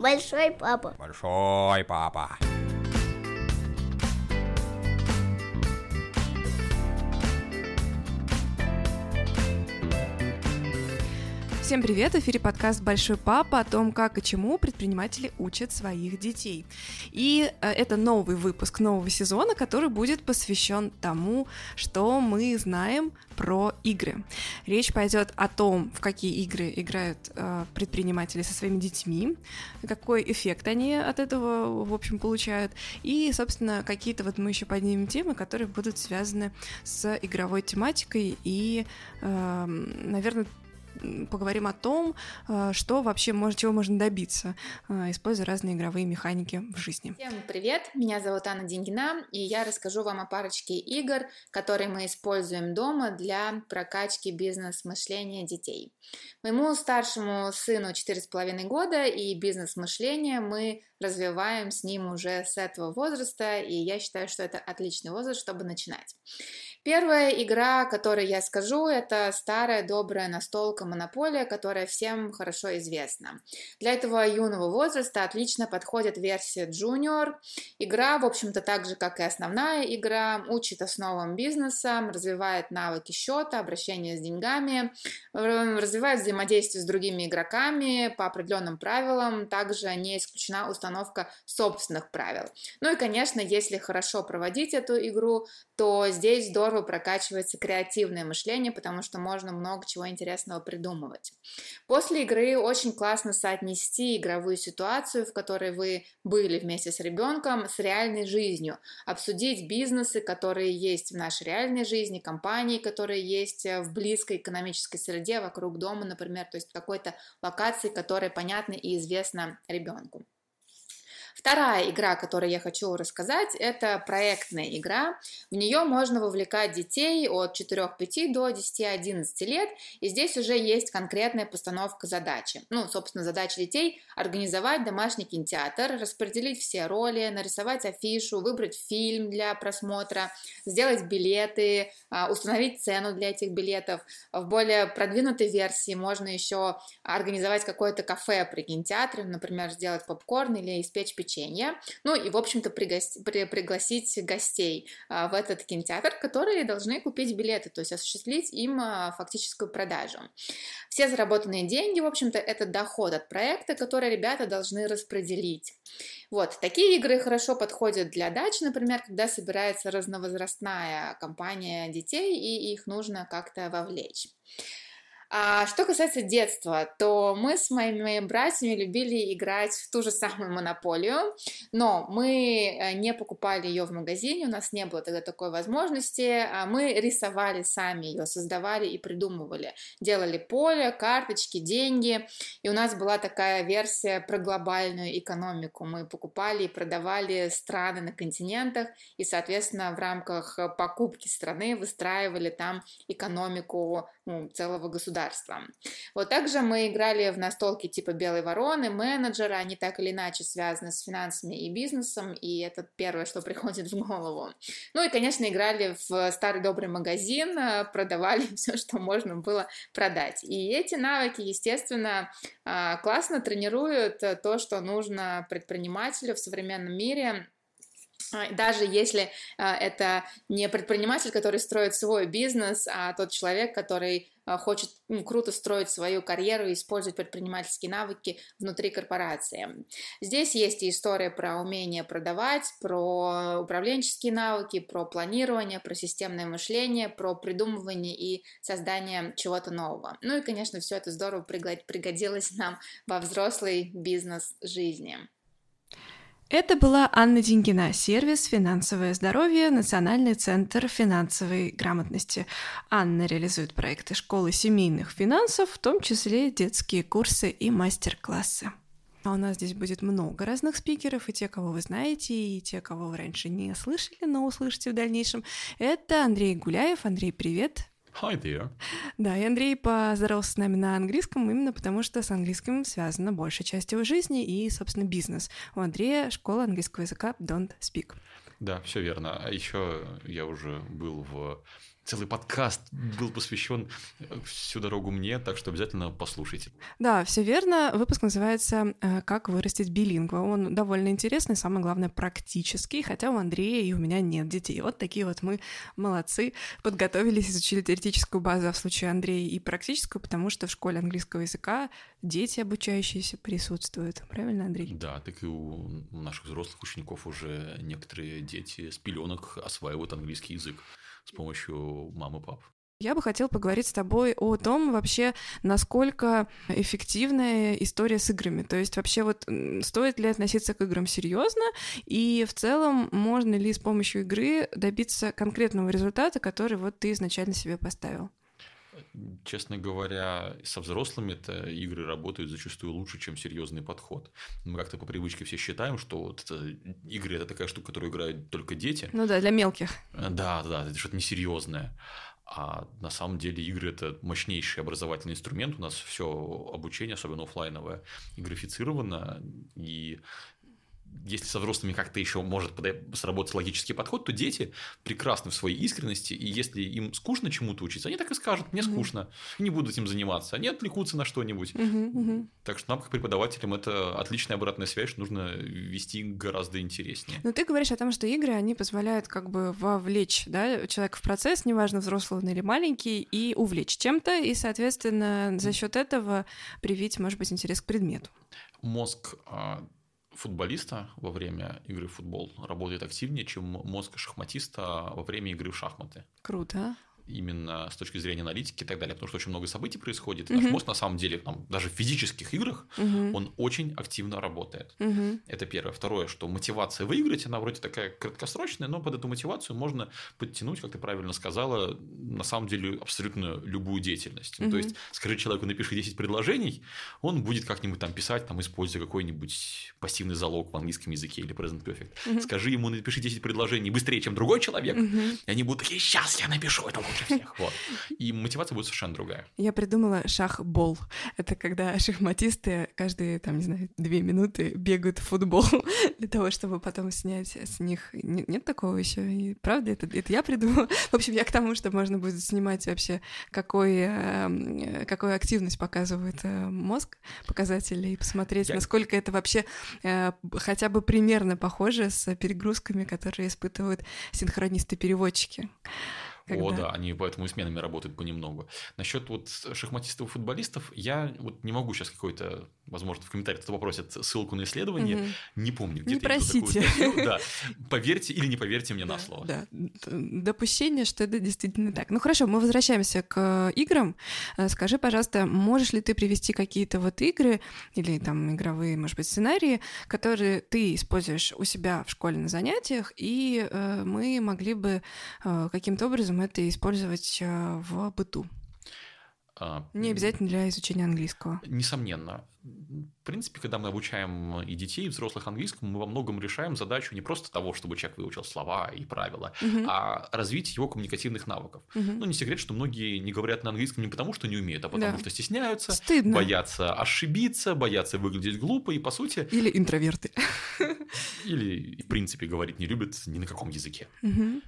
Большой папа. Большой папа. Всем привет! В эфире подкаст «Большой папа» о том, как и чему предприниматели учат своих детей. И э, это новый выпуск нового сезона, который будет посвящен тому, что мы знаем про игры. Речь пойдет о том, в какие игры играют э, предприниматели со своими детьми, какой эффект они от этого, в общем, получают, и, собственно, какие-то вот мы еще поднимем темы, которые будут связаны с игровой тематикой и, э, наверное, поговорим о том, э, что вообще чего можно добиться, э, используя разные игровые механики в жизни. Всем привет! Меня зовут Анна Деньгина, и я расскажу вам о парочке игр, которые мы используем дома для прокачки бизнес-мышления детей. Моему старшему сыну 4,5 года, и бизнес-мышление мы развиваем с ним уже с этого возраста, и я считаю, что это отличный возраст, чтобы начинать. Первая игра, о которой я скажу, это старая добрая настолка Монополия, которая всем хорошо известна. Для этого юного возраста отлично подходит версия Junior. Игра, в общем-то, так же, как и основная игра, учит основам бизнеса, развивает навыки счета, обращения с деньгами, развивает взаимодействие с другими игроками по определенным правилам, также не исключена установка собственных правил. Ну и, конечно, если хорошо проводить эту игру, то здесь здорово прокачивается креативное мышление, потому что можно много чего интересного придумывать. После игры очень классно соотнести игровую ситуацию, в которой вы были вместе с ребенком, с реальной жизнью, обсудить бизнесы, которые есть в нашей реальной жизни, компании, которые есть в близкой экономической среде, вокруг дома, например, то есть какой-то локации, которая понятна и известна ребенку. Вторая игра, о которой я хочу рассказать, это проектная игра. В нее можно вовлекать детей от 4-5 до 10-11 лет, и здесь уже есть конкретная постановка задачи. Ну, собственно, задача детей – организовать домашний кинотеатр, распределить все роли, нарисовать афишу, выбрать фильм для просмотра, сделать билеты, а, установить цену для этих билетов. В более продвинутой версии можно еще организовать какое-то кафе при кинотеатре, например, сделать попкорн или испечь печенье печенье, ну и, в общем-то, пригос... при... пригласить гостей а, в этот кинотеатр, которые должны купить билеты, то есть осуществить им а, фактическую продажу. Все заработанные деньги, в общем-то, это доход от проекта, который ребята должны распределить. Вот, такие игры хорошо подходят для дач, например, когда собирается разновозрастная компания детей, и их нужно как-то вовлечь. А что касается детства, то мы с моими братьями любили играть в ту же самую монополию, но мы э, не покупали ее в магазине, у нас не было тогда такой возможности, а мы рисовали сами ее, создавали и придумывали, делали поле, карточки, деньги, и у нас была такая версия про глобальную экономику, мы покупали и продавали страны на континентах, и, соответственно, в рамках покупки страны выстраивали там экономику ну, целого государства. Вот также мы играли в настолки типа Белой вороны, менеджера, они так или иначе связаны с финансами и бизнесом, и это первое, что приходит в голову. Ну и, конечно, играли в старый добрый магазин, э, продавали все, что можно было продать. И эти навыки, естественно, э, классно тренируют то, что нужно предпринимателю в современном мире, даже если а, это не предприниматель, который строит свой бизнес, а тот человек, который а, хочет ну, круто строить свою карьеру и использовать предпринимательские навыки внутри корпорации. Здесь есть и история про умение продавать, про управленческие навыки, про планирование, про системное мышление, про придумывание и создание чего-то нового. Ну и, конечно, все это здорово пригодилось нам во взрослой бизнес-жизни. Это была Анна Деньгина, сервис «Финансовое здоровье», Национальный центр финансовой грамотности. Анна реализует проекты школы семейных финансов, в том числе детские курсы и мастер-классы. А у нас здесь будет много разных спикеров, и те, кого вы знаете, и те, кого вы раньше не слышали, но услышите в дальнейшем. Это Андрей Гуляев. Андрей, привет! Hi there. Да, и Андрей поздоровался с нами на английском именно потому, что с английским связана большая часть его жизни и, собственно, бизнес. У Андрея школа английского языка Don't Speak. Да, все верно. А еще я уже был в целый подкаст был посвящен всю дорогу мне, так что обязательно послушайте. Да, все верно. Выпуск называется «Как вырастить билингва». Он довольно интересный, самое главное, практический, хотя у Андрея и у меня нет детей. Вот такие вот мы молодцы, подготовились, изучили теоретическую базу, а в случае Андрея и практическую, потому что в школе английского языка дети обучающиеся присутствуют. Правильно, Андрей? Да, так и у наших взрослых учеников уже некоторые дети с пеленок осваивают английский язык с помощью мамы пап. Я бы хотела поговорить с тобой о том вообще, насколько эффективная история с играми. То есть вообще вот стоит ли относиться к играм серьезно, и в целом можно ли с помощью игры добиться конкретного результата, который вот ты изначально себе поставил? Честно говоря, со взрослыми это игры работают зачастую лучше, чем серьезный подход. Мы как-то по привычке все считаем, что вот это, игры это такая штука, которую играют только дети. Ну да, для мелких. Да, да, это что-то несерьезное. А на самом деле игры это мощнейший образовательный инструмент. У нас все обучение, особенно офлайновое, графицировано, и если со взрослыми как-то еще может сработать логический подход, то дети прекрасны в своей искренности, и если им скучно чему-то учиться, они так и скажут, мне скучно, mm-hmm. и не будут этим заниматься, они отвлекутся на что-нибудь. Mm-hmm. Mm-hmm. Так что нам, как преподавателям, это отличная обратная связь, что нужно вести гораздо интереснее. Но ты говоришь о том, что игры, они позволяют как бы вовлечь да, человека в процесс, неважно, взрослый он или маленький, и увлечь чем-то, и, соответственно, за счет этого привить, может быть, интерес к предмету. Мозг а, футболиста во время игры в футбол работает активнее, чем мозг шахматиста во время игры в шахматы. Круто именно с точки зрения аналитики и так далее, потому что очень много событий происходит. И наш мозг на самом деле, там, даже в физических играх, угу. он очень активно работает. Угу. Это первое. Второе, что мотивация выиграть, она вроде такая краткосрочная, но под эту мотивацию можно подтянуть, как ты правильно сказала, на самом деле абсолютно любую деятельность. Угу. то есть, скажи человеку, напиши 10 предложений, он будет как-нибудь там писать, там, используя какой-нибудь пассивный залог в английском языке или present perfect. Угу. Скажи ему, напиши 10 предложений быстрее, чем другой человек, угу. и они будут такие, сейчас я напишу это лучше всех. Вот. И мотивация будет совершенно другая. Я придумала шах-бол. Это когда шахматисты каждые, там, не знаю, две минуты бегают в футбол для того, чтобы потом снять с них... Нет такого еще? И, правда? Это, это я придумала? В общем, я к тому, что можно будет снимать вообще, какой, эм, какую активность показывает э, мозг, показатели, и посмотреть, я... насколько это вообще э, хотя бы примерно похоже с перегрузками, которые испытывают синхронисты-переводчики. Когда? О, да, они поэтому и сменами работают понемногу. Насчет вот шахматистов и футболистов, я вот не могу сейчас какой-то, возможно, в комментариях кто попросит ссылку на исследование, угу. не помню, где Не просите. Да, поверьте или не поверьте мне да, на слово. Да, допущение, что это действительно так. Ну хорошо, мы возвращаемся к играм. Э, скажи, пожалуйста, можешь ли ты привести какие-то вот игры или там игровые, может быть, сценарии, которые ты используешь у себя в школе на занятиях, и э, мы могли бы э, каким-то образом это использовать э, в быту. А, Не обязательно для изучения английского. Несомненно. В принципе, когда мы обучаем и детей, и взрослых английскому, мы во многом решаем задачу не просто того, чтобы человек выучил слова и правила, угу. а развить его коммуникативных навыков. Угу. Ну, не секрет, что многие не говорят на английском не потому, что не умеют, а потому да. что стесняются, Стыдно. боятся ошибиться, боятся выглядеть глупо, и по сути... Или интроверты. Или, в принципе, говорить не любят ни на каком языке. Угу.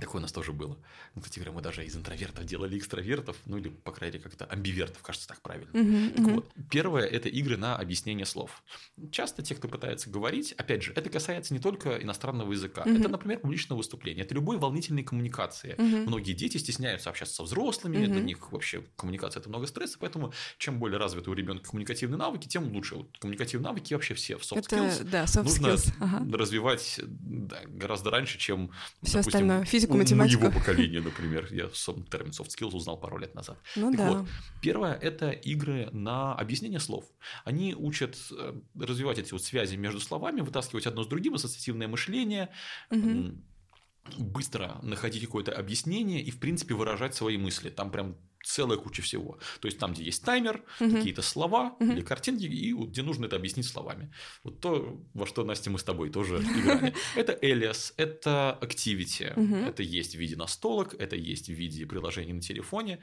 Такое у нас тоже было. Ну, кстати говоря, мы даже из интровертов делали экстравертов, ну или, по крайней мере, как-то амбивертов, кажется, так правильно. Uh-huh, так uh-huh. вот, первое – это игры на объяснение слов. Часто те, кто пытается говорить, опять же, это касается не только иностранного языка. Uh-huh. Это, например, публичное выступление. Это любой волнительной коммуникации. Uh-huh. Многие дети стесняются общаться со взрослыми, uh-huh. для них вообще коммуникация – это много стресса, поэтому чем более развиты у ребенка коммуникативные навыки, тем лучше. Вот коммуникативные навыки вообще все в soft это, skills да, soft нужно skills. Ага. развивать да, гораздо раньше, чем, все допустим, остальное, физику, математику поколения, например. Я термин soft skills узнал пару лет назад. Ну так да. Вот, первое – это игры на объяснение слов. Они учат э, развивать эти вот связи между словами, вытаскивать одно с другим, ассоциативное мышление, угу. быстро находить какое-то объяснение и, в принципе, выражать свои мысли. Там прям целая куча всего. То есть там, где есть таймер, угу. какие-то слова угу. или картинки, и где нужно это объяснить словами. Вот то, во что, Настя, мы с тобой тоже играли. Это Элиас, это Activity, это есть в виде настолок, это есть в виде приложений на телефоне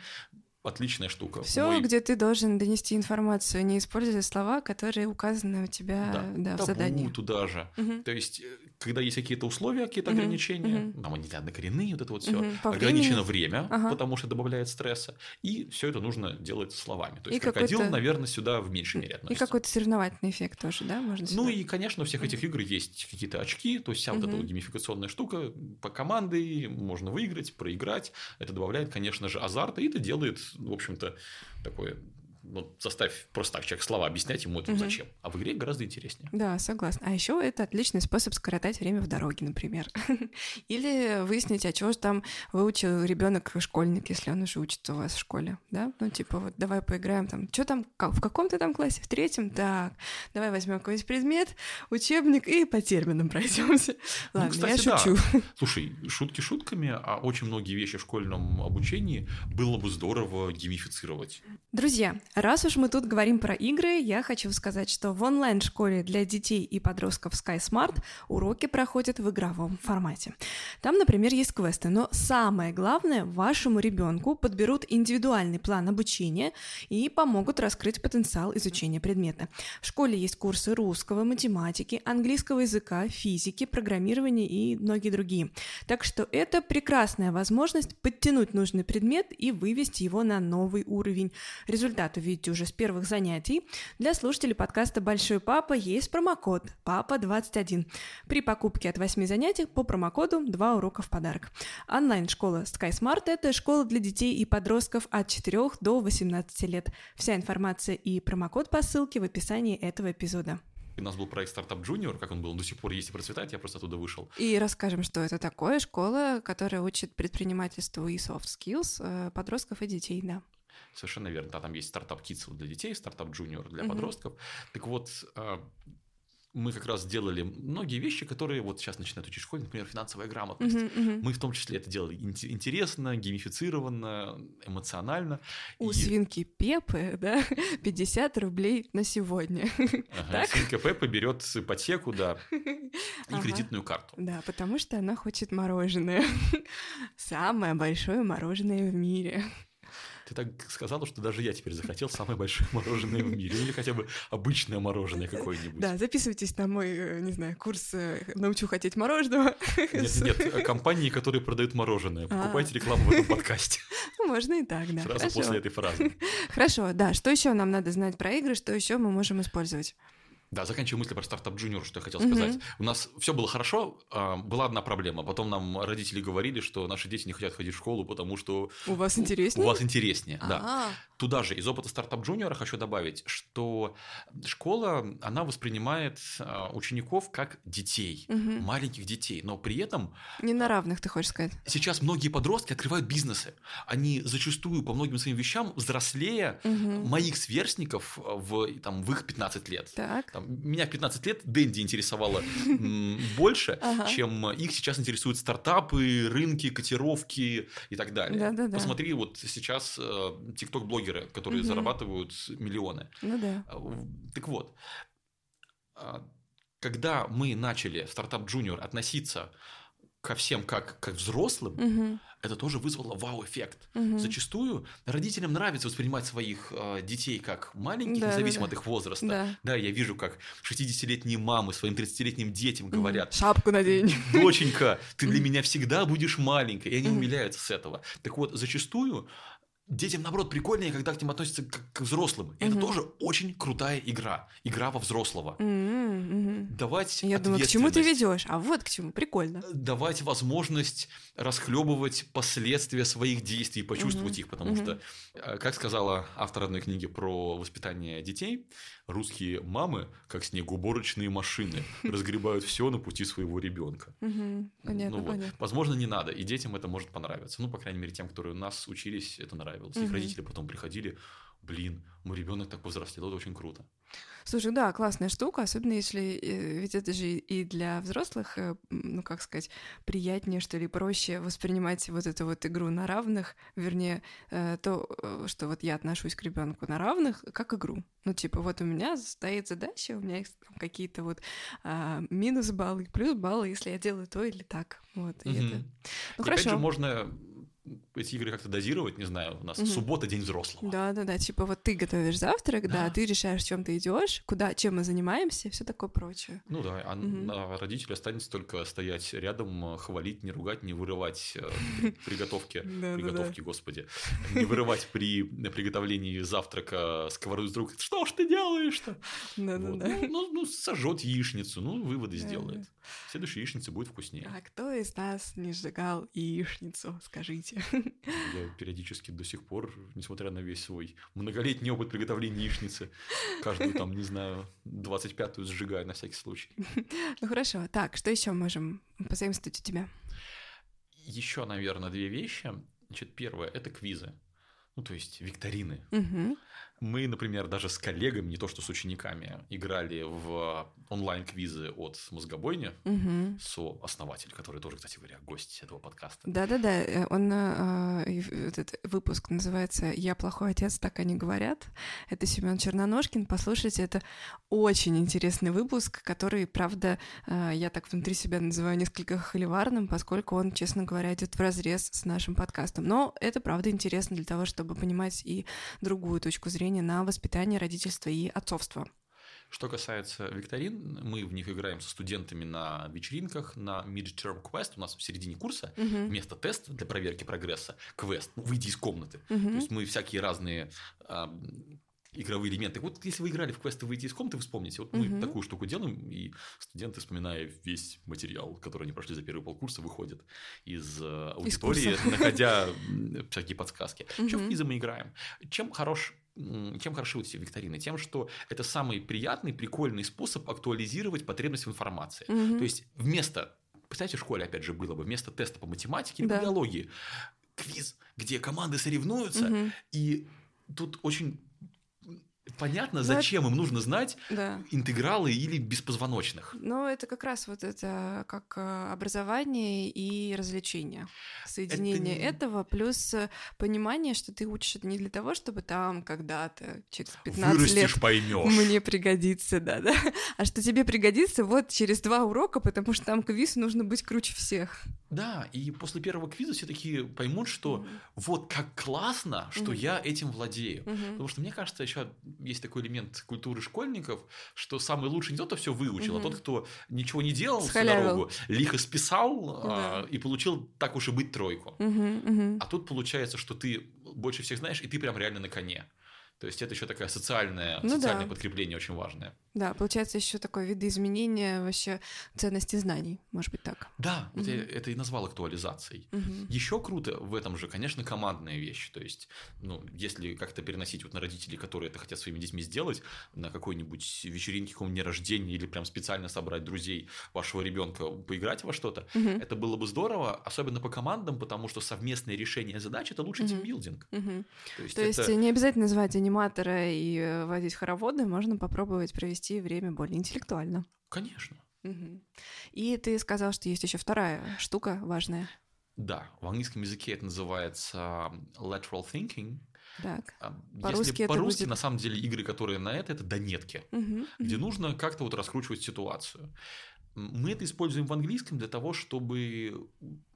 отличная штука. Все, Мой... где ты должен донести информацию, не используя слова, которые указаны у тебя да, да, табу в задании. туда же. Угу. То есть когда есть какие-то условия, какие-то Мгм, ограничения, мгм. нам они однокоренные, вот это вот все, по ограничено время, Ага. потому что добавляет стресса, и все это нужно делать словами. То И есть крокодил, какой-то- наверное, сюда в меньшей мере И относится. какой-то соревновательный эффект тоже, да, можно Ну сюда? и, конечно, у всех этих игр есть какие-то очки, то есть вся вот эта вот геймификационная штука по команды, можно выиграть, проиграть. Это добавляет, конечно же, азарта, и это делает, в общем-то, такое... Ну, заставь просто так человек слова объяснять ему это Мгм. зачем. А в игре гораздо интереснее. Да, согласна. А еще это отличный способ скоротать время в дороге, например. Или выяснить, а чего же там выучил ребенок школьник, если он уже учится у вас в школе, да? Ну, типа, вот давай поиграем там. Что там, в каком ты там классе? В третьем? Так, давай возьмем какой-нибудь предмет, учебник и по терминам пройдемся. Ладно, кстати, я да. шучу. Слушай, шутки шутками, а очень многие вещи в школьном обучении было бы здорово геймифицировать. Друзья, раз уж мы тут говорим про игры, я хочу сказать, что в онлайн-школе для детей и подростков Sky Smart уроки проходят в игровом формате. Там, например, есть квесты, но самое главное, вашему ребенку подберут индивидуальный план обучения и помогут раскрыть потенциал изучения предмета. В школе есть курсы русского, математики, английского языка, физики, программирования и многие другие. Так что это прекрасная возможность подтянуть нужный предмет и вывести его на новый уровень. Результат увидите уже с первых занятий. Для слушателей подкаста «Большой папа» есть промокод «Папа21». При покупке от 8 занятий по промокоду 2 урока в подарок. Онлайн-школа SkySmart – это школа для детей и подростков от 4 до 18 лет. Вся информация и промокод по ссылке в описании этого эпизода. У нас был проект Startup Junior, как он был, он до сих пор есть и процветает, я просто оттуда вышел. И расскажем, что это такое. Школа, которая учит предпринимательству и soft skills э, подростков и детей, да. Совершенно верно. Да, там есть стартап Kids для детей, стартап Junior для Мгм. подростков. Так вот, а, мы как раз делали многие вещи, которые вот сейчас начинают учить в школе, например, финансовая грамотность. Мгм, мгм. Мы в том числе это делали ин- интересно, геймифицированно, эмоционально. У И- свинки Пепы, да, 50 рублей на сегодня. Ага? Свинка Пеппа берет ипотеку, да, и Ага. кредитную карту. Да, потому что она хочет мороженое. Самое большое мороженое в мире. Ты так сказала, что даже я теперь захотел самое большое мороженое в мире. Или хотя бы обычное мороженое какое-нибудь. Да, записывайтесь на мой, э, не знаю, курс э, «Научу хотеть мороженого». Нет, нет, компании, которые продают мороженое. А. Покупайте рекламу в этом подкасте. Ну, Можно и так, да. Сразу после этой фразы. Хорошо, да. Что еще нам надо знать про игры, что еще мы можем использовать? Да, заканчивая мысли про стартап Junior, что я хотел сказать. У нас все было хорошо, а, была одна проблема. Потом нам родители говорили, что наши дети не хотят ходить в школу, потому что У вас интереснее? у вас интереснее. Да. А, Туда же из опыта стартап Junior хочу добавить, что школа, она воспринимает а, учеников как детей, мгм. маленьких детей, но при этом Не на равных, ты хочешь сказать? сейчас многие подростки открывают бизнесы. Они зачастую по многим своим вещам взрослее Мгм. моих сверстников в, там, в их 15 лет. Так. Там, меня в 15 лет Дэнди интересовало больше, чем их сейчас интересуют стартапы, рынки, котировки и так далее. Посмотри, вот сейчас э, тикток-блогеры, которые зарабатывают миллионы. Ну да. А, Так вот, а, когда мы начали стартап Junior относиться ко всем как к взрослым. Это тоже вызвало вау-эффект. Мгм. Зачастую родителям нравится воспринимать своих э, детей как маленьких, Да, независимо да. от их возраста. Да. Да, я вижу, как 60-летние мамы своим 30-летним детям говорят, Шапку надень. доченька, ты для меня всегда будешь маленькой. И они умиляются с этого. Так вот, зачастую детям, наоборот, прикольнее, когда к ним относятся как к взрослым. И Это Мгм. тоже очень крутая игра. Игра во взрослого. Мгм. Давать Я думаю, к чему ты ведешь? А вот к чему. Прикольно. Давать возможность расхлебывать последствия своих действий, почувствовать Мгм. их, потому Мгм. что, э, как сказала автор одной книги про воспитание детей, русские мамы, как снегоуборочные машины, разгребают все на пути своего ребенка. Понятно, Ну вот. понятно. Возможно, не надо, и детям это может понравиться. Ну, по крайней мере, тем, которые у нас учились, это нравилось. Их родители потом приходили, блин, мой ребенок так повзрослел, это очень круто. Слушай, да, классная штука, особенно если, э, ведь это же и для взрослых, э, ну как сказать, приятнее, что ли, проще воспринимать вот эту вот игру на равных, вернее, э, то, что вот я отношусь к ребенку на равных, как игру. Ну, типа, вот у меня стоит задача, у меня есть какие-то вот а, минус баллы, плюс баллы, если я делаю то или так. Вот, и это... Ну, И опять же, хорошо. можно эти игры как-то дозировать, не знаю, у нас Мгм. суббота день взрослого. Да, да, да. Типа вот ты готовишь завтрак, да, Да. ты решаешь, чем ты идешь, куда, чем мы занимаемся, все такое прочее. Ну да, а Мгм. на родителя останется только стоять рядом, хвалить, не ругать, не вырывать э, при приготовке, Да-да-да. приготовки, господи, не вырывать при приготовлении завтрака сковороду из рук. Что ж ты делаешь-то? Да, да, да. Ну, ну, ну, сожжет яичницу, ну, выводы сделает. Следующая яичница будет вкуснее. А кто из нас не сжигал яичницу, скажите? Я периодически до сих пор, несмотря на весь свой многолетний опыт приготовления яичницы, каждую там, не знаю, 25-ю сжигаю на всякий случай. Ну хорошо, так, что еще можем позаимствовать у тебя? Еще, наверное, две вещи. Значит, первое – это квизы. Ну, то есть викторины. Мгм. Мы, например, даже с коллегами, не то что с учениками, играли в онлайн-квизы от Мозгобойни, Мгм. сооснователь, который тоже, кстати говоря, гость этого подкаста. Да-да-да, э, он, э, в- этот выпуск называется «Я плохой отец, так они говорят». Это Семен Черноножкин, послушайте, это очень интересный выпуск, который, правда, э, я так внутри себя называю несколько холиварным, поскольку он, честно говоря, идет в разрез с нашим подкастом. Но это, правда, интересно для того, чтобы понимать и другую точку зрения на воспитание, родительство и отцовство. Что касается викторин, мы в них играем со студентами на вечеринках, на mid-term quest. У нас в середине курса Мгм. вместо теста для проверки прогресса квест, ну, выйди из комнаты. Мгм. То есть мы всякие разные а, игровые элементы. Вот если вы играли в квесты «Выйти из комнаты», вы вспомните. Вот мы Мгм. такую штуку делаем, и студенты, вспоминая весь материал, который они прошли за первый полкурса, выходят из э, аудитории, курса. находя всякие подсказки. Чем в квизы мы играем? Чем хорош чем хороши вот эти викторины? Тем, что это самый приятный, прикольный способ актуализировать потребность в информации. Мгм. То есть вместо, представьте, в школе опять же было бы, вместо теста по математике или Да. по биологии, квиз, где команды соревнуются, Мгм. и тут очень понятно, Ну, зачем им нужно знать Да. интегралы или беспозвоночных. Ну, это как раз вот это как э, образование и развлечение. Соединение не- этого плюс э, понимание, что ты учишь это не для того, чтобы там когда-то через 15 лет Вырастешь, поймешь. мне пригодится, да, да. А что тебе пригодится вот через два урока, потому что там квиз нужно быть круче всех. Да, и после первого квиза все такие поймут, что вот как классно, что Мгм. я этим владею. Мгм. Потому что мне кажется, еще есть такой элемент культуры школьников, что самый лучший не тот, кто все выучил, а Мгм. тот, кто ничего не делал всю Схалявил. дорогу, лихо списал а, Да. и получил так уж и быть тройку. Мгм, мгм. А тут получается, что ты больше всех знаешь, и ты прям реально на коне. То есть это еще такая социальное, Ну социальное да. подкрепление очень важное. Да, получается еще такое видоизменение вообще ценности знаний, может быть так. Да, вот я Мгм. это и назвал актуализацией. Мгм. Еще круто в этом же, конечно, командная вещь. То есть, ну, если как-то переносить вот на родителей, которые это хотят своими детьми сделать, на какой-нибудь вечеринке, каком дне рождения, или прям специально собрать друзей вашего ребенка, поиграть во что-то, Мгм. это было бы здорово, особенно по командам, потому что совместное решение задач это лучший Мгм. тимбилдинг. Мгм. То есть, То есть это- не обязательно звать аниматора и э, водить хороводы, можно попробовать провести время более интеллектуально. конечно. И ты сказал, что есть еще вторая штука важная. Да, в английском языке это называется lateral thinking. Так. А По-русски по-русски, будет- на самом деле, игры, которые на это, это донетки. Мгм. где нужно как-то вот раскручивать ситуацию. Мы это используем в английском для того, чтобы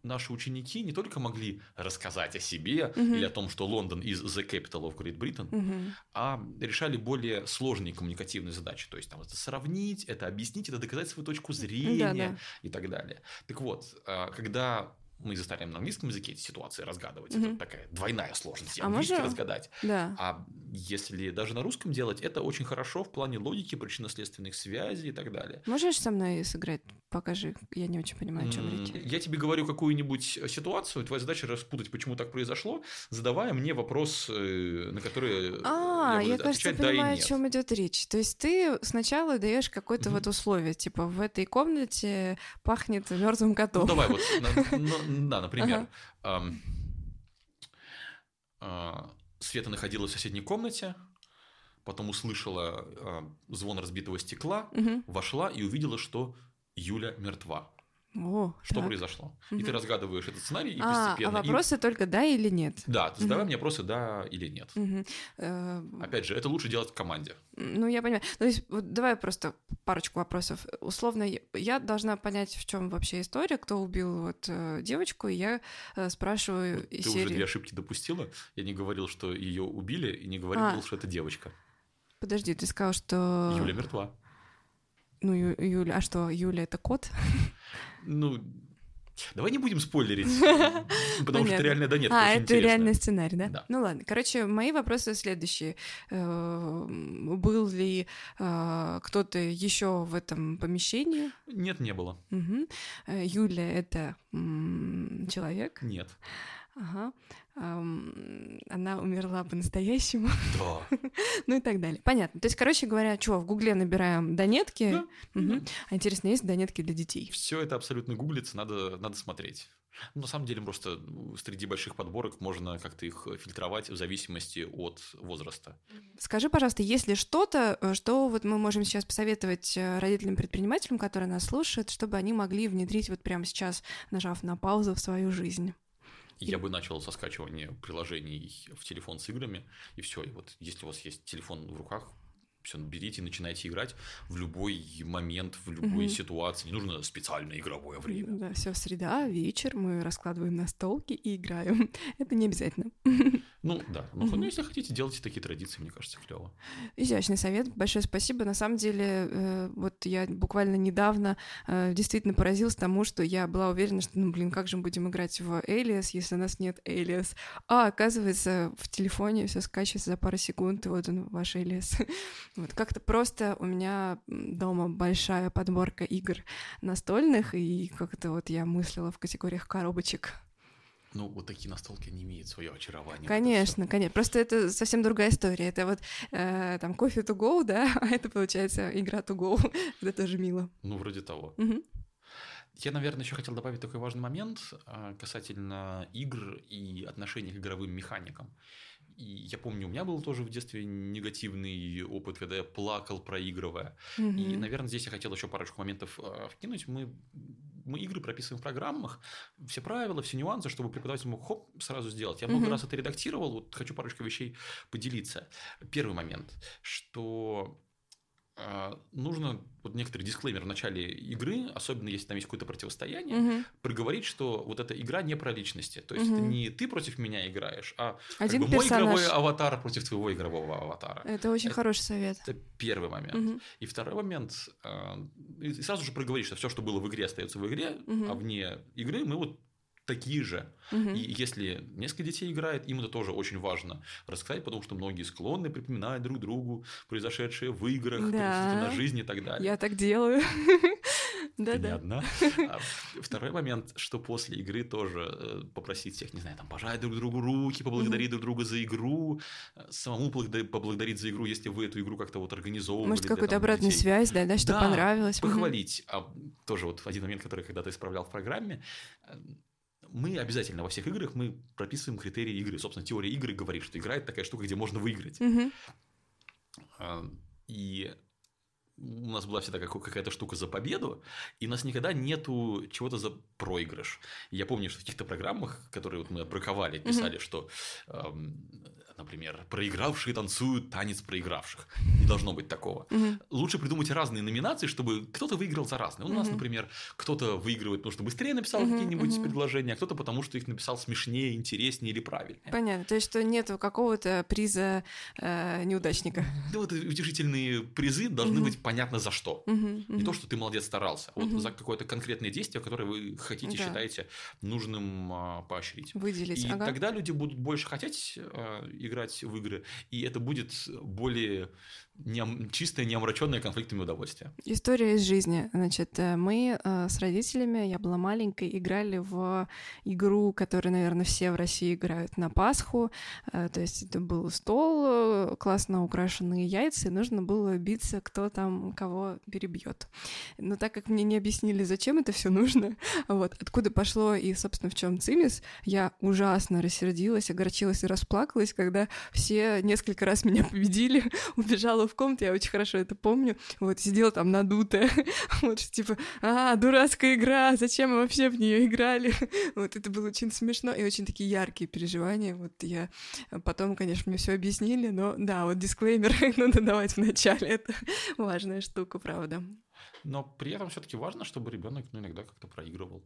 наши ученики не только могли рассказать о себе Мгм. или о том, что Лондон is the capital of Great Britain, Мгм. а решали более сложные коммуникативные задачи. То есть там это сравнить, это объяснить, это доказать свою точку зрения Да-да. и так далее. Так вот, а, когда мы заставляем на английском языке эти ситуации разгадывать, Мгм. это такая двойная сложность. И А английский можно- разгадать. Да. А если даже на русском делать, это очень хорошо в плане логики, причинно-следственных связей и так далее. Можешь со мной сыграть? Покажи. Я не очень понимаю, о чем речь. Я тебе говорю какую-нибудь ситуацию, твоя задача распутать, почему так произошло, задавая мне вопрос, э, на который А, я я, кажется, да понимаю, о чем идет речь. То есть ты сначала даешь какое-то Мгм. вот условие, типа в этой комнате пахнет мертвым Ну, котом. давай вот, да, например, а, Света находилась в соседней комнате, потом услышала а, звон разбитого стекла, вошла и увидела, что Юля мертва. О, что так. произошло. И ты разгадываешь этот сценарий и А, а постепенно... и- вопросы только да или нет? Да, ты задавай Мгм. мне вопросы да или нет. Э, Опять же, это лучше делать в команде. Ну, я понимаю. То есть, вот давай просто парочку вопросов. Условно, я- должна понять, в чем вообще история, кто убил вот э, девочку, и я э, спрашиваю Вот из ты серии... уже две ошибки допустила. Я не говорил, что ее убили, и не говорил, А. что это девочка. Подожди, ты сказал, что... Юля мертва. Ну, Ю- Юля... А что, Юля — это кот? Ну, давай не будем спойлерить, потому что реально да нет. а, это интересно. реальный сценарий, да? Да. Ну ладно. Короче, мои вопросы следующие. Э, Был ли э, кто-то еще в этом помещении? Нет, не было. Э, Юля — это человек? Нет. Ага. Она умерла по-настоящему. Да. ну и так далее. Понятно. То есть, короче говоря, что, в Гугле набираем донетки? Да, Мгм. А интересно, есть донетки для детей? Все это абсолютно гуглится, надо, надо смотреть. Ну, На самом деле, просто ну, среди больших подборок можно как-то их фильтровать в зависимости от возраста. Скажи, пожалуйста, есть ли что-то, э, что вот мы можем сейчас посоветовать э, родителям-предпринимателям, которые нас слушают, чтобы они могли внедрить вот прямо сейчас, нажав на паузу в свою жизнь? Я бы начал со скачивания приложений в телефон с играми, и все. И вот если у вас есть телефон в руках, все, берите и начинайте играть в любой момент, в любой Мгм. ситуации. Не нужно специальное игровое время. Да, все, среда, вечер, мы раскладываем настолки и играем. Это не обязательно. Ну да, ну, ну, если хотите, делайте такие традиции, мне кажется, клево. Изящный совет, большое спасибо. На самом деле, э, вот я буквально недавно э, действительно поразилась тому, что я была уверена, что, ну, блин, как же мы будем играть в Alias, если у нас нет Alias? А, оказывается, в телефоне все скачивается за пару секунд, и вот он, ваш Alias. Вот как-то просто у меня дома большая подборка игр настольных, и как-то вот я мыслила в категориях коробочек. Ну, вот такие настолки не имеют свое очарование. Конечно, конечно. Просто это совсем другая история. Это вот э, там кофе to go, да, а это получается игра to go. это тоже мило. Ну, вроде того. Мгм. Я, наверное, еще хотел добавить такой важный момент а, касательно игр и отношений к игровым механикам. И я помню, у меня был тоже в детстве негативный опыт, когда я плакал, проигрывая. И, Мгм. наверное, здесь я хотел еще парочку моментов а, вкинуть. Мы, мы игры прописываем в программах, все правила, все нюансы, чтобы преподаватель мог хоп, сразу сделать. Я много Мгм. раз это редактировал, вот хочу парочку вещей поделиться. Первый момент, что нужно вот некоторый дисклеймер в начале игры, особенно если там есть какое-то противостояние, Мгм. проговорить, что вот эта игра не про личности. То есть это Мгм. не ты против меня играешь, а как Один бы мой игровой аватар против твоего игрового аватара. Это очень Это- хороший совет. Это первый момент. Мгм. И второй момент, а, и сразу же проговорить, что все, что было в игре, остается в игре, Мгм. а вне игры мы вот такие же. Мгм. И если несколько детей играет, им это тоже очень важно рассказать, потому что многие склонны припоминать друг другу произошедшее в играх, Да. на жизнь и так далее. Я так делаю. Ты не Да-да. одна. Второй момент, что после игры тоже э, попросить всех, не знаю, там, пожать друг другу руки, поблагодарить друг друга за игру, э, самому благодар- поблагодарить за игру, если вы эту игру как-то вот организовывали. Может, какую-то обратную детей. связь, да, да, что Да, понравилось. Похвалить. А тоже вот один момент, который когда-то исправлял в программе, мы обязательно во всех играх мы прописываем критерии игры. Собственно, теория игры говорит, что игра это такая штука, где можно выиграть. А, И у нас была всегда какая- какая-то штука за победу, и у нас никогда нету чего-то за проигрыш. Я помню, что в каких-то программах, которые вот мы отбраковали, писали, что, эм, например, проигравшие танцуют танец проигравших. Не должно быть такого. Мгм. Лучше придумать разные номинации, чтобы кто-то выиграл за разные. У нас, Мгм. например, кто-то выигрывает, потому что быстрее написал Мгм, какие-нибудь мгм. предложения, а кто-то потому, что их написал смешнее, интереснее или правильнее. Понятно. То есть, что нету какого-то приза э, неудачника. Ну, вот утешительные призы должны Мгм. быть понятно за что. Мгм, Не мгм. то, что ты молодец старался, а вот Мгм. за какое-то конкретное действие, которое вы хотите, Да. считаете нужным а, поощрить. Выделить. И ага. тогда люди будут больше хотеть а, играть в игры, и это будет более неом- чистое, неомраченное конфликтами удовольствие. История из жизни. Значит, э, мы э, с родителями, я была маленькой, играли в игру, которую, наверное, все в России играют на Пасху. То есть это был стол, классно украшенные яйца, и нужно было биться, кто там кого перебьет. Но так как мне не объяснили, зачем это все нужно, вот, откуда пошло и, собственно, в чем цимис, я ужасно рассердилась, огорчилась и расплакалась, когда все несколько раз меня победили, убежала в комнату, я очень хорошо это помню, вот, сидела там надутая, вот, типа, а, дурацкая игра, зачем мы вообще в нее играли? Вот, это было очень смешно и очень такие яркие переживания, вот, я потом, конечно, мне все объяснили, но, да, вот дисклеймер надо давать в начале, это важная штука, правда. Но при этом все-таки важно, чтобы ребенок ну, иногда как-то проигрывал.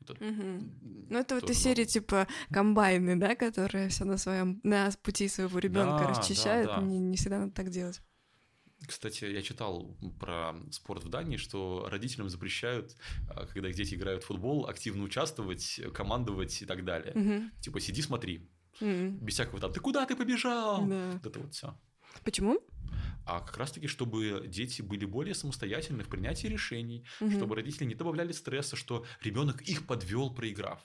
Это угу. Ну, это вот из серии типа комбайны, да, которые все на своем на пути своего ребенка да, расчищают. Да, да. Не, не всегда надо так делать. Кстати, я читал про спорт в Дании, что родителям запрещают, а, когда их дети играют в футбол, активно участвовать, командовать и так далее. Угу. Типа сиди, смотри. Угу. Без всякого там, ты куда ты побежал? Да. Вот это вот все. Почему? А как раз-таки, чтобы дети были более самостоятельны в принятии решений, угу. чтобы родители не добавляли стресса, что ребенок их подвел, проиграв.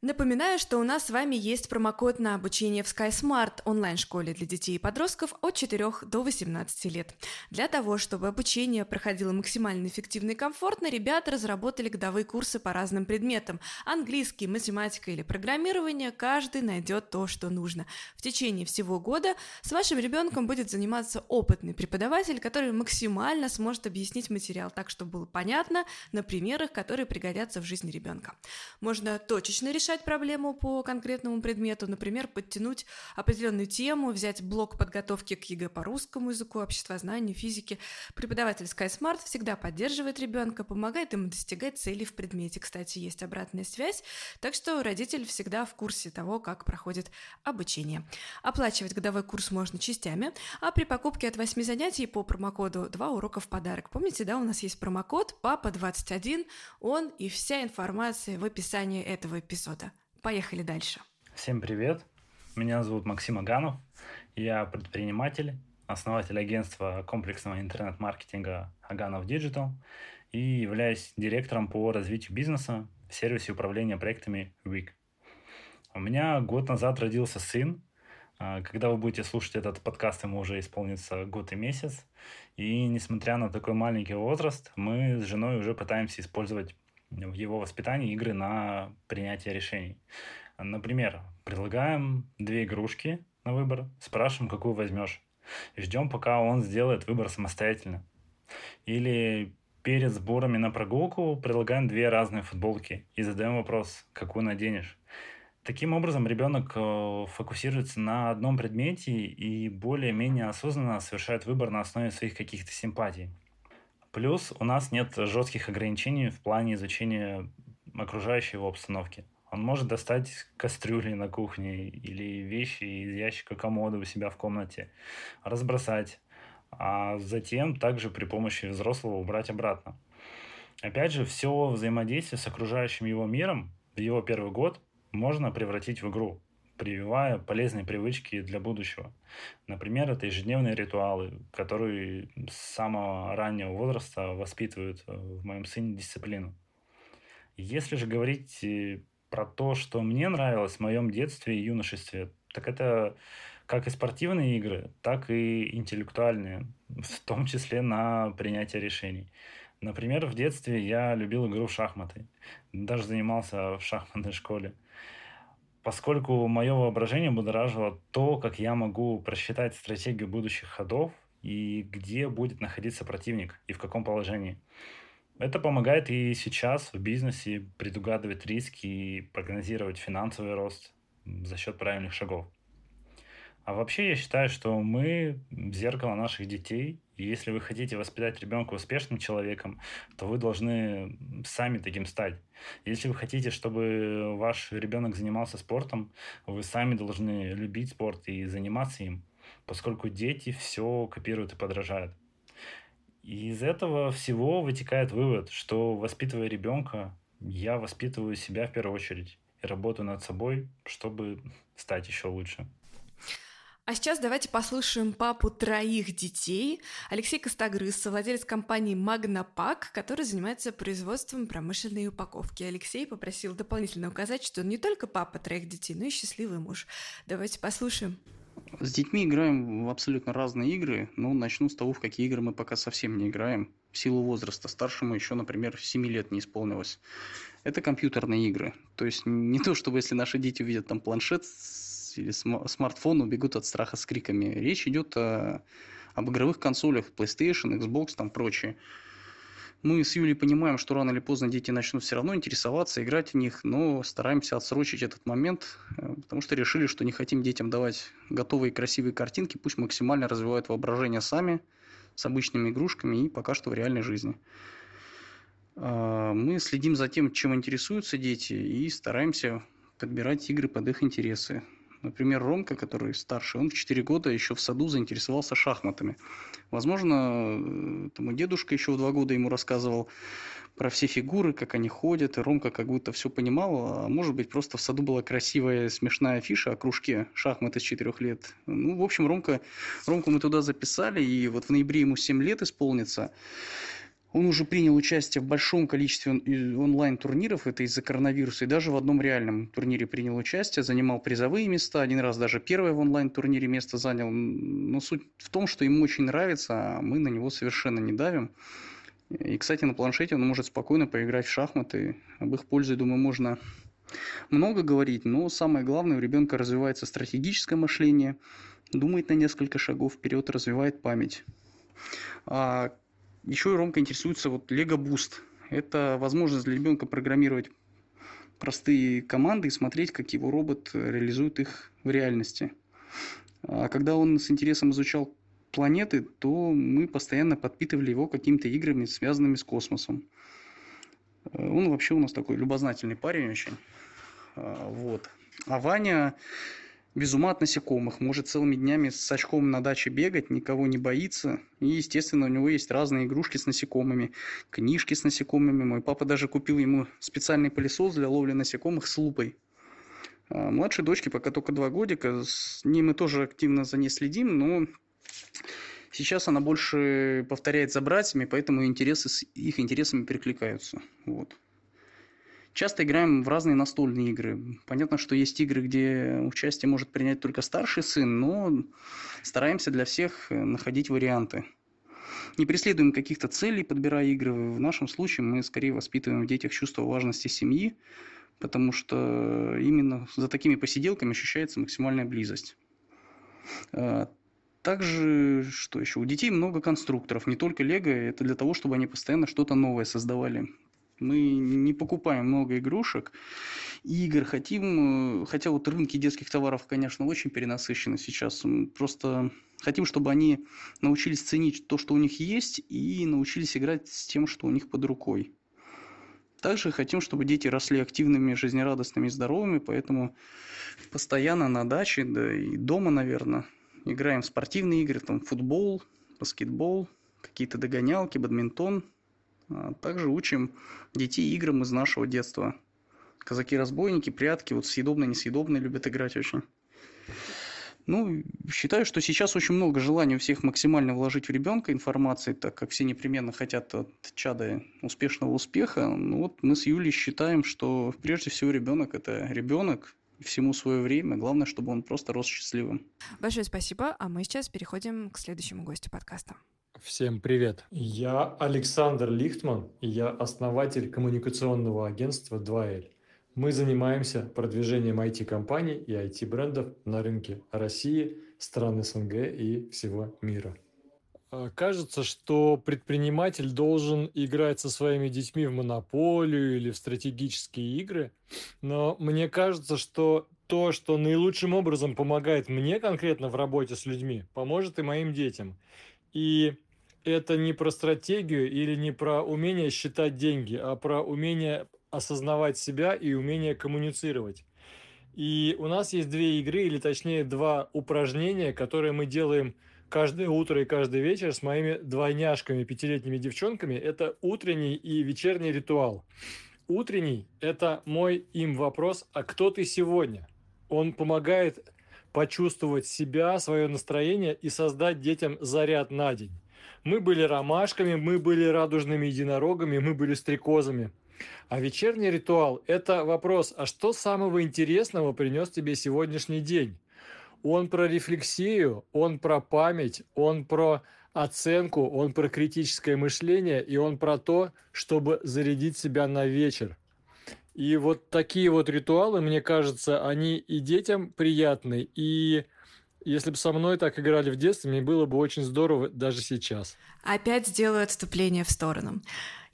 Напоминаю, что у нас с вами есть промокод на обучение в SkySmart онлайн-школе для детей и подростков от 4 до 18 лет. Для того, чтобы обучение проходило максимально эффективно и комфортно, ребята разработали годовые курсы по разным предметам. Английский, математика или программирование, каждый найдет то, что нужно. В течение всего года с вашим ребенком будет заниматься опытный преподаватель, который максимально сможет объяснить материал так, чтобы было понятно на примерах, которые пригодятся в жизни ребенка. Можно точечно решить решать проблему по конкретному предмету, например, подтянуть определенную тему, взять блок подготовки к ЕГЭ по русскому языку, обществознанию, физике. Преподаватель SkySmart всегда поддерживает ребенка, помогает ему достигать целей в предмете. Кстати, есть обратная связь, так что родитель всегда в курсе того, как проходит обучение. Оплачивать годовой курс можно частями, а при покупке от 8 занятий по промокоду 2 урока в подарок. Помните, да, у нас есть промокод ПАПА21, он и вся информация в описании этого эпизода. Поехали дальше. Всем привет. Меня зовут Максим Аганов. Я предприниматель, основатель агентства комплексного интернет-маркетинга Аганов Digital и являюсь директором по развитию бизнеса в сервисе управления проектами WIG. У меня год назад родился сын. А, когда вы будете слушать этот подкаст, ему уже исполнится год и месяц. И несмотря на такой маленький возраст, мы с женой уже пытаемся использовать в его воспитании игры на принятие решений. Например, предлагаем две игрушки на выбор, спрашиваем, какую возьмешь. Ждем, пока он сделает выбор самостоятельно. Или перед сборами на прогулку предлагаем две разные футболки и задаем вопрос, какую наденешь. Таким образом, ребенок э, фокусируется на одном предмете и более-менее осознанно совершает выбор на основе своих каких-то симпатий. Плюс у нас нет жестких ограничений в плане изучения окружающей его обстановки. Он может достать кастрюли на кухне или вещи из ящика комода у себя в комнате, разбросать, а затем также при помощи взрослого убрать обратно. Опять же, все взаимодействие с окружающим его миром в его первый год можно превратить в игру прививая полезные привычки для будущего. Например, это ежедневные ритуалы, которые с самого раннего возраста воспитывают э, в моем сыне дисциплину. Если же говорить э, про то, что мне нравилось в моем детстве и юношестве, так это как и спортивные игры, так и интеллектуальные, в том числе на принятие решений. Например, в детстве я любил игру в шахматы, даже занимался в шахматной школе поскольку мое воображение будоражило то, как я могу просчитать стратегию будущих ходов и где будет находиться противник и в каком положении. Это помогает и сейчас в бизнесе предугадывать риски и прогнозировать финансовый рост за счет правильных шагов. А вообще я считаю, что мы зеркало наших детей. И если вы хотите воспитать ребенка успешным человеком, то вы должны сами таким стать. Если вы хотите, чтобы ваш ребенок занимался спортом, вы сами должны любить спорт и заниматься им, поскольку дети все копируют и подражают. И из этого всего вытекает вывод, что воспитывая ребенка, я воспитываю себя в первую очередь и работаю над собой, чтобы стать еще лучше. А сейчас давайте послушаем папу троих детей. Алексей Костогрыз, владелец компании Магнапак, который занимается производством промышленной упаковки. Алексей попросил дополнительно указать, что он не только папа троих детей, но и счастливый муж. Давайте послушаем. С детьми играем в абсолютно разные игры, но начну с того, в какие игры мы пока совсем не играем. В силу возраста. Старшему еще, например, 7 лет не исполнилось. Это компьютерные игры. То есть не то, чтобы если наши дети увидят там планшет или смартфон, убегут от страха с криками. Речь идет о, об игровых консолях PlayStation, Xbox, там прочее. Мы с Юлей понимаем, что рано или поздно дети начнут все равно интересоваться, играть в них, но стараемся отсрочить этот момент, э, потому что решили, что не хотим детям давать готовые красивые картинки, пусть максимально развивают воображение сами с обычными игрушками и пока что в реальной жизни. А, мы следим за тем, чем интересуются дети, и стараемся подбирать игры под их интересы. Например, Ромка, который старше, он в 4 года еще в саду заинтересовался шахматами. Возможно, там, дедушка еще в 2 года ему рассказывал про все фигуры, как они ходят, и Ромка как будто все понимал, а может быть, просто в саду была красивая, смешная афиша о кружке шахматы с 4 лет. Ну, в общем, Ромка, Ромку мы туда записали, и вот в ноябре ему 7 лет исполнится. Он уже принял участие в большом количестве онлайн-турниров, это из-за коронавируса, и даже в одном реальном турнире принял участие, занимал призовые места, один раз даже первое в онлайн-турнире место занял. Но суть в том, что ему очень нравится, а мы на него совершенно не давим. И, кстати, на планшете он может спокойно поиграть в шахматы. Об их пользе, думаю, можно много говорить, но самое главное, у ребенка развивается стратегическое мышление, думает на несколько шагов вперед, развивает память. А еще Ромка интересуется вот Lego Boost. Это возможность для ребенка программировать простые команды и смотреть, как его робот реализует их в реальности. А когда он с интересом изучал планеты, то мы постоянно подпитывали его какими-то играми, связанными с космосом. Он вообще у нас такой любознательный парень очень. А, вот. А Ваня без ума от насекомых, может целыми днями с очком на даче бегать, никого не боится. И, естественно, у него есть разные игрушки с насекомыми, книжки с насекомыми. Мой папа даже купил ему специальный пылесос для ловли насекомых с лупой. А младшей дочке пока только два годика, с ней мы тоже активно за ней следим, но сейчас она больше повторяет за братьями, поэтому интересы их интересами перекликаются. Вот. Часто играем в разные настольные игры. Понятно, что есть игры, где участие может принять только старший сын, но стараемся для всех находить варианты. Не преследуем каких-то целей, подбирая игры. В нашем случае мы скорее воспитываем в детях чувство важности семьи, потому что именно за такими посиделками ощущается максимальная близость. А, также, что еще, у детей много конструкторов, не только лего, это для того, чтобы они постоянно что-то новое создавали. Мы не покупаем много игрушек, игр. Хотим, э, хотя вот рынки детских товаров, конечно, очень перенасыщены сейчас. Просто хотим, чтобы они научились ценить то, что у них есть, и научились играть с тем, что у них под рукой. Также хотим, чтобы дети росли активными, жизнерадостными здоровыми, поэтому постоянно на даче, да и дома, наверное, играем в спортивные игры, там футбол, баскетбол, какие-то догонялки, бадминтон – также учим детей играм из нашего детства. Казаки-разбойники, прятки, вот съедобные, несъедобные любят играть очень. Ну, считаю, что сейчас очень много желания у всех максимально вложить в ребенка информации, так как все непременно хотят от чада успешного успеха. Ну вот мы с Юлей считаем, что прежде всего ребенок это ребенок, всему свое время. Главное, чтобы он просто рос счастливым. Большое спасибо, а мы сейчас переходим к следующему гостю подкаста. Всем привет. Я Александр Лихтман, и я основатель коммуникационного агентства 2L. Мы занимаемся продвижением IT-компаний и IT-брендов на рынке России, стран СНГ и всего мира. А, кажется, что предприниматель должен играть со своими детьми в монополию или в стратегические игры, но мне кажется, что то, что наилучшим образом помогает мне конкретно в работе с людьми, поможет и моим детям. И это не про стратегию или не про умение считать деньги, а про умение осознавать себя и умение коммуницировать. И у нас есть две игры, или точнее два упражнения, которые мы делаем каждое утро и каждый вечер с моими двойняшками, пятилетними девчонками. Это утренний и вечерний ритуал. Утренний – это мой им вопрос «А кто ты сегодня?». Он помогает почувствовать себя, свое настроение и создать детям заряд на день. Мы были ромашками, мы были радужными единорогами, мы были стрекозами. А вечерний ритуал – это вопрос, а что самого интересного принес тебе сегодняшний день? Он про рефлексию, он про память, он про оценку, он про критическое мышление, и он про то, чтобы зарядить себя на вечер. И вот такие вот ритуалы, мне кажется, они и детям приятны, и если бы со мной так играли в детстве, мне было бы очень здорово даже сейчас. Опять сделаю отступление в сторону.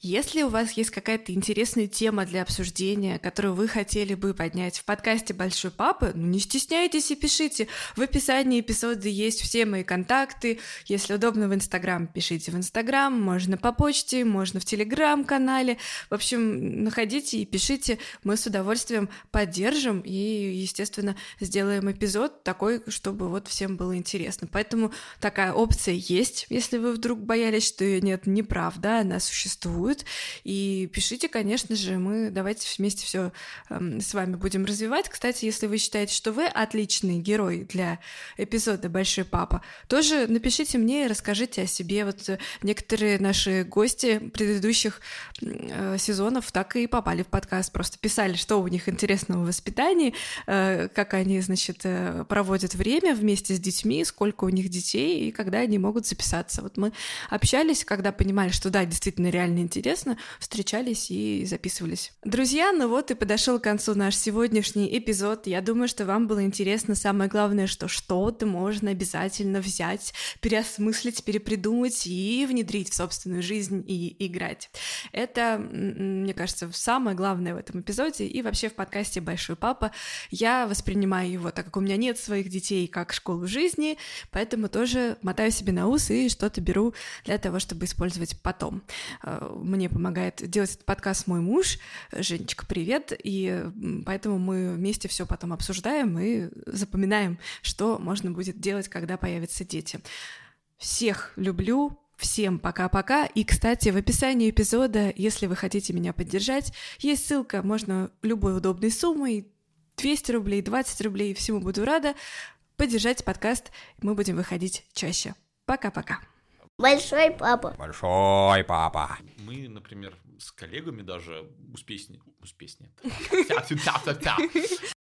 Если у вас есть какая-то интересная тема для обсуждения, которую вы хотели бы поднять в подкасте «Большой папы», ну не стесняйтесь и пишите. В описании эпизода есть все мои контакты. Если удобно в Инстаграм, пишите в Инстаграм, можно по почте, можно в Телеграм-канале. В общем, находите и пишите. Мы с удовольствием поддержим и, естественно, сделаем эпизод такой, чтобы вот всем было интересно. Поэтому такая опция есть, если вы вдруг боялись, что ее нет, неправда, она существует существует. И пишите, конечно же, мы давайте вместе все эм, с вами будем развивать. Кстати, если вы считаете, что вы отличный герой для эпизода «Большой папа», тоже напишите мне и расскажите о себе. Вот э, некоторые наши гости предыдущих э, сезонов так и попали в подкаст, просто писали, что у них интересного в воспитании, э, как они, значит, проводят время вместе с детьми, сколько у них детей и когда они могут записаться. Вот мы общались, когда понимали, что да, действительно реально интересно, встречались и записывались. Друзья, ну вот и подошел к концу наш сегодняшний эпизод. Я думаю, что вам было интересно. Самое главное, что что-то можно обязательно взять, переосмыслить, перепридумать и внедрить в собственную жизнь и играть. Это, мне кажется, самое главное в этом эпизоде и вообще в подкасте «Большой папа». Я воспринимаю его, так как у меня нет своих детей, как школу жизни, поэтому тоже мотаю себе на ус и что-то беру для того, чтобы использовать потом э, мне помогает делать этот подкаст мой муж. Женечка, привет. И поэтому мы вместе все потом обсуждаем и запоминаем, что можно будет делать, когда появятся дети. Всех люблю, Всем пока-пока. И, кстати, в описании эпизода, если вы хотите меня поддержать, есть ссылка, можно любой удобной суммой, 200 рублей, 20 рублей, всему буду рада. Поддержать подкаст, мы будем выходить чаще. Пока-пока. Большой папа. Большой папа мы, например, с коллегами даже успешнее, успешнее,